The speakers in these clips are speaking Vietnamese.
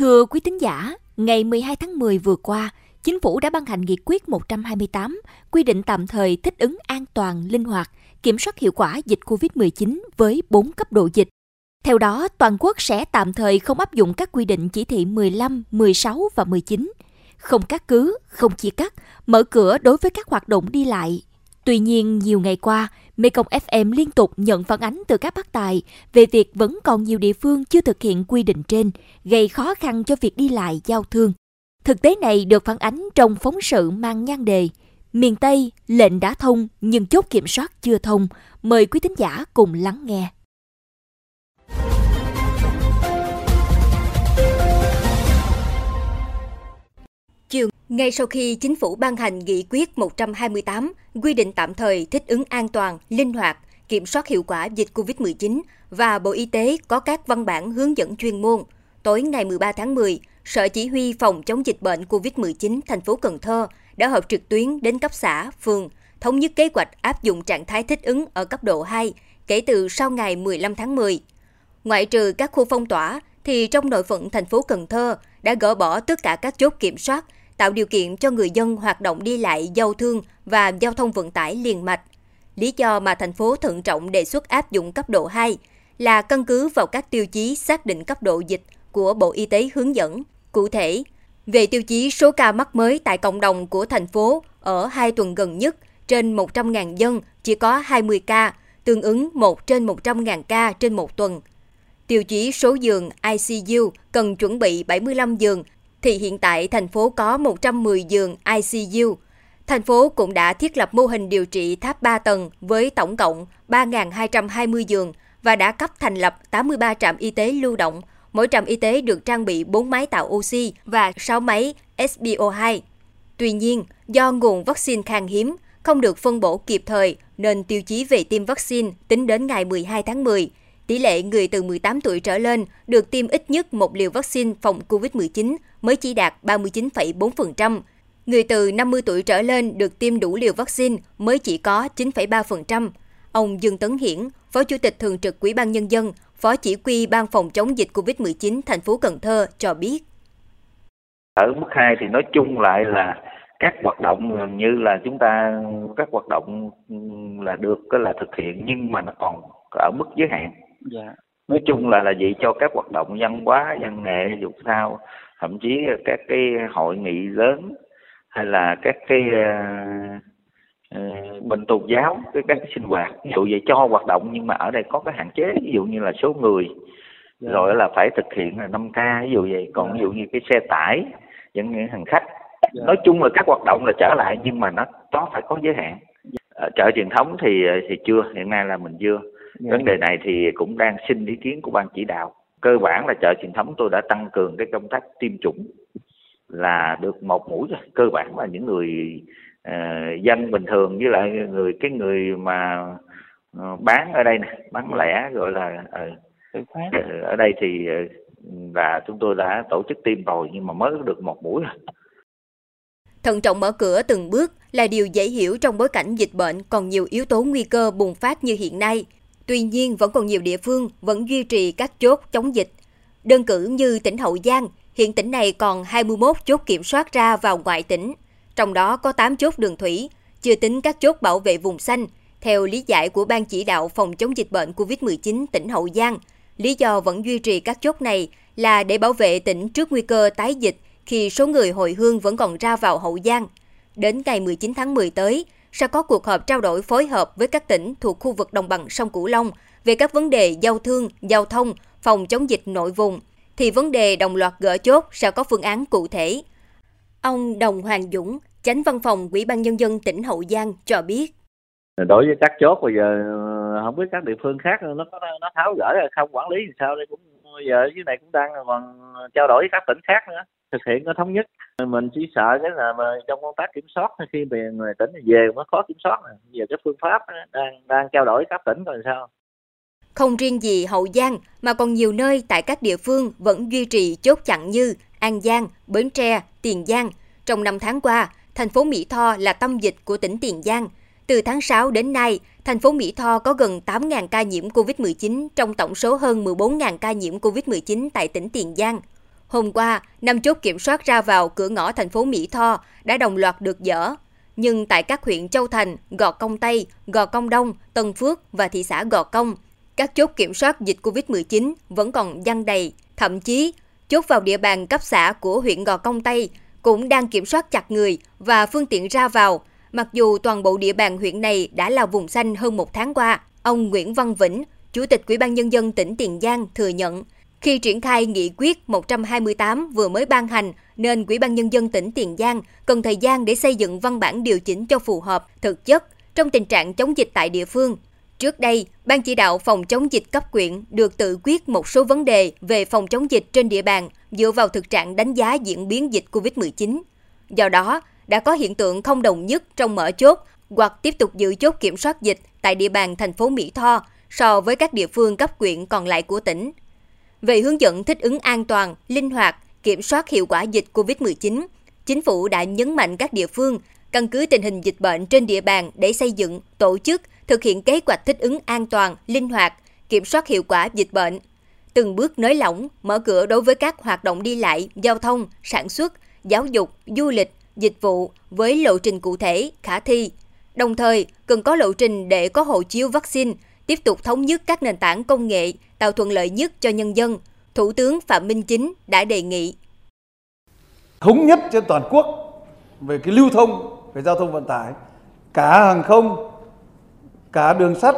Thưa quý tín giả, ngày 12 tháng 10 vừa qua, Chính phủ đã ban hành nghị quyết 128 quy định tạm thời thích ứng an toàn, linh hoạt, kiểm soát hiệu quả dịch COVID-19 với 4 cấp độ dịch. Theo đó, toàn quốc sẽ tạm thời không áp dụng các quy định chỉ thị 15, 16 và 19, không cắt cứ, không chia cắt, mở cửa đối với các hoạt động đi lại. Tuy nhiên, nhiều ngày qua, Mekong FM liên tục nhận phản ánh từ các bác tài về việc vẫn còn nhiều địa phương chưa thực hiện quy định trên, gây khó khăn cho việc đi lại giao thương. Thực tế này được phản ánh trong phóng sự mang nhan đề Miền Tây, lệnh đã thông nhưng chốt kiểm soát chưa thông. Mời quý thính giả cùng lắng nghe. Ngay sau khi chính phủ ban hành nghị quyết 128 quy định tạm thời thích ứng an toàn, linh hoạt, kiểm soát hiệu quả dịch COVID-19 và Bộ Y tế có các văn bản hướng dẫn chuyên môn, tối ngày 13 tháng 10, Sở Chỉ huy Phòng chống dịch bệnh COVID-19 thành phố Cần Thơ đã họp trực tuyến đến cấp xã, phường, thống nhất kế hoạch áp dụng trạng thái thích ứng ở cấp độ 2 kể từ sau ngày 15 tháng 10. Ngoại trừ các khu phong tỏa, thì trong nội phận thành phố Cần Thơ đã gỡ bỏ tất cả các chốt kiểm soát, tạo điều kiện cho người dân hoạt động đi lại giao thương và giao thông vận tải liền mạch. Lý do mà thành phố thận trọng đề xuất áp dụng cấp độ 2 là căn cứ vào các tiêu chí xác định cấp độ dịch của Bộ Y tế hướng dẫn. Cụ thể, về tiêu chí số ca mắc mới tại cộng đồng của thành phố ở hai tuần gần nhất trên 100.000 dân chỉ có 20 ca, tương ứng 1 trên 100.000 ca trên một tuần. Tiêu chí số giường ICU cần chuẩn bị 75 giường thì hiện tại thành phố có 110 giường ICU. Thành phố cũng đã thiết lập mô hình điều trị tháp 3 tầng với tổng cộng 3.220 giường và đã cấp thành lập 83 trạm y tế lưu động Mỗi trạm y tế được trang bị 4 máy tạo oxy và 6 máy SPO2. Tuy nhiên, do nguồn vaccine khan hiếm, không được phân bổ kịp thời nên tiêu chí về tiêm vaccine tính đến ngày 12 tháng 10, tỷ lệ người từ 18 tuổi trở lên được tiêm ít nhất một liều vaccine phòng COVID-19 mới chỉ đạt 39,4%. Người từ 50 tuổi trở lên được tiêm đủ liều vaccine mới chỉ có 9,3%. Ông Dương Tấn Hiển, Phó Chủ tịch Thường trực Ủy ban Nhân dân, Phó Chỉ huy Ban phòng chống dịch COVID-19 thành phố Cần Thơ cho biết. Ở mức 2 thì nói chung lại là các hoạt động như là chúng ta các hoạt động là được là thực hiện nhưng mà nó còn ở mức giới hạn. Dạ. Nói chung là là vậy cho các hoạt động văn hóa, văn nghệ, dục sao, thậm chí các cái hội nghị lớn hay là các cái uh, mình tôn giáo cái các sinh hoạt ví dụ vậy cho hoạt động nhưng mà ở đây có cái hạn chế ví dụ như là số người yeah. Dạ. rồi là phải thực hiện là 5 k ví dụ vậy còn yeah. ví dụ như cái xe tải dẫn những hành khách yeah. Dạ. nói chung là các hoạt động là trở lại nhưng mà nó có phải có giới hạn ở chợ truyền thống thì thì chưa hiện nay là mình chưa. Dạ. vấn đề này thì cũng đang xin ý kiến của ban chỉ đạo cơ bản là chợ truyền thống tôi đã tăng cường cái công tác tiêm chủng là được một mũi rồi. Cơ bản là những người uh, dân bình thường với lại người cái người mà uh, bán ở đây nè bán lẻ gọi là uh, ở đây thì uh, là chúng tôi đã tổ chức tiêm rồi nhưng mà mới được một mũi rồi Thận trọng mở cửa từng bước là điều dễ hiểu trong bối cảnh dịch bệnh còn nhiều yếu tố nguy cơ bùng phát như hiện nay. Tuy nhiên, vẫn còn nhiều địa phương vẫn duy trì các chốt chống dịch. Đơn cử như tỉnh Hậu Giang, hiện tỉnh này còn 21 chốt kiểm soát ra vào ngoại tỉnh trong đó có 8 chốt đường thủy, chưa tính các chốt bảo vệ vùng xanh. Theo lý giải của Ban chỉ đạo phòng chống dịch bệnh COVID-19 tỉnh Hậu Giang, lý do vẫn duy trì các chốt này là để bảo vệ tỉnh trước nguy cơ tái dịch khi số người hồi hương vẫn còn ra vào Hậu Giang. Đến ngày 19 tháng 10 tới, sẽ có cuộc họp trao đổi phối hợp với các tỉnh thuộc khu vực đồng bằng sông Cửu Long về các vấn đề giao thương, giao thông, phòng chống dịch nội vùng, thì vấn đề đồng loạt gỡ chốt sẽ có phương án cụ thể. Ông Đồng Hoàng Dũng, Chánh văn phòng Ủy ban Nhân dân tỉnh Hậu Giang cho biết. Đối với các chốt bây giờ không biết các địa phương khác nó có nó tháo gỡ hay không quản lý thì sao đây cũng giờ dưới này cũng đang còn trao đổi với các tỉnh khác nữa thực hiện có thống nhất mình chỉ sợ cái là mà trong công tác kiểm soát khi về người tỉnh về nó khó kiểm soát về cái phương pháp đang đang trao đổi các tỉnh rồi sao không riêng gì Hậu Giang mà còn nhiều nơi tại các địa phương vẫn duy trì chốt chặn như An Giang, Bến Tre, Tiền Giang. Trong năm tháng qua, thành phố Mỹ Tho là tâm dịch của tỉnh Tiền Giang. Từ tháng 6 đến nay, thành phố Mỹ Tho có gần 8.000 ca nhiễm COVID-19 trong tổng số hơn 14.000 ca nhiễm COVID-19 tại tỉnh Tiền Giang. Hôm qua, năm chốt kiểm soát ra vào cửa ngõ thành phố Mỹ Tho đã đồng loạt được dỡ. Nhưng tại các huyện Châu Thành, Gò Công Tây, Gò Công Đông, Tân Phước và thị xã Gò Công, các chốt kiểm soát dịch COVID-19 vẫn còn dăng đầy. Thậm chí, chốt vào địa bàn cấp xã của huyện Gò Công Tây cũng đang kiểm soát chặt người và phương tiện ra vào, mặc dù toàn bộ địa bàn huyện này đã là vùng xanh hơn một tháng qua. Ông Nguyễn Văn Vĩnh, Chủ tịch Ủy ban Nhân dân tỉnh Tiền Giang thừa nhận, khi triển khai nghị quyết 128 vừa mới ban hành, nên Ủy ban Nhân dân tỉnh Tiền Giang cần thời gian để xây dựng văn bản điều chỉnh cho phù hợp, thực chất trong tình trạng chống dịch tại địa phương. Trước đây, Ban chỉ đạo phòng chống dịch cấp quyện được tự quyết một số vấn đề về phòng chống dịch trên địa bàn dựa vào thực trạng đánh giá diễn biến dịch COVID-19. Do đó, đã có hiện tượng không đồng nhất trong mở chốt hoặc tiếp tục giữ chốt kiểm soát dịch tại địa bàn thành phố Mỹ Tho so với các địa phương cấp quyện còn lại của tỉnh. Về hướng dẫn thích ứng an toàn, linh hoạt, kiểm soát hiệu quả dịch COVID-19, chính phủ đã nhấn mạnh các địa phương căn cứ tình hình dịch bệnh trên địa bàn để xây dựng, tổ chức, thực hiện kế hoạch thích ứng an toàn, linh hoạt, kiểm soát hiệu quả dịch bệnh. Từng bước nới lỏng, mở cửa đối với các hoạt động đi lại, giao thông, sản xuất, giáo dục, du lịch, dịch vụ với lộ trình cụ thể, khả thi. Đồng thời, cần có lộ trình để có hộ chiếu vaccine, tiếp tục thống nhất các nền tảng công nghệ, tạo thuận lợi nhất cho nhân dân. Thủ tướng Phạm Minh Chính đã đề nghị. Thống nhất trên toàn quốc về cái lưu thông, về giao thông vận tải, cả hàng không, cả đường sắt,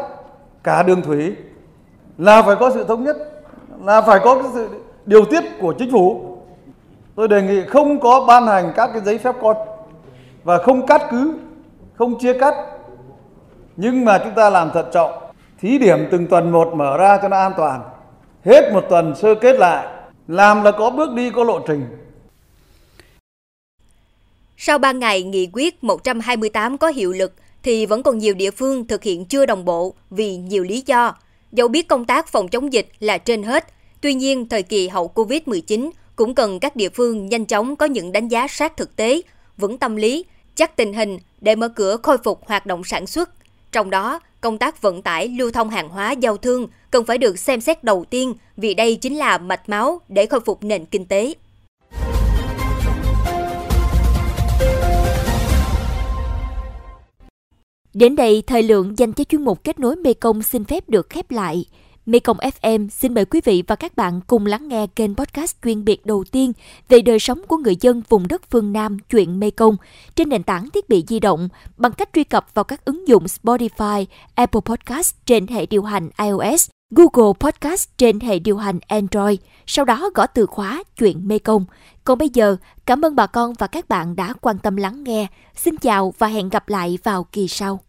cả đường thủy là phải có sự thống nhất, là phải có cái sự điều tiết của chính phủ. Tôi đề nghị không có ban hành các cái giấy phép con và không cắt cứ, không chia cắt. Nhưng mà chúng ta làm thận trọng, thí điểm từng tuần một mở ra cho nó an toàn. Hết một tuần sơ kết lại, làm là có bước đi, có lộ trình. Sau 3 ngày nghị quyết 128 có hiệu lực, thì vẫn còn nhiều địa phương thực hiện chưa đồng bộ vì nhiều lý do. Dẫu biết công tác phòng chống dịch là trên hết, tuy nhiên thời kỳ hậu Covid-19 cũng cần các địa phương nhanh chóng có những đánh giá sát thực tế, vững tâm lý, chắc tình hình để mở cửa khôi phục hoạt động sản xuất. Trong đó, công tác vận tải lưu thông hàng hóa giao thương cần phải được xem xét đầu tiên vì đây chính là mạch máu để khôi phục nền kinh tế. Đến đây, thời lượng dành cho chuyên mục kết nối Mekong xin phép được khép lại. Mekong FM xin mời quý vị và các bạn cùng lắng nghe kênh podcast chuyên biệt đầu tiên về đời sống của người dân vùng đất phương Nam chuyện Mekong trên nền tảng thiết bị di động bằng cách truy cập vào các ứng dụng Spotify, Apple Podcast trên hệ điều hành iOS, Google Podcast trên hệ điều hành Android, sau đó gõ từ khóa chuyện Mekong. Còn bây giờ, cảm ơn bà con và các bạn đã quan tâm lắng nghe. Xin chào và hẹn gặp lại vào kỳ sau.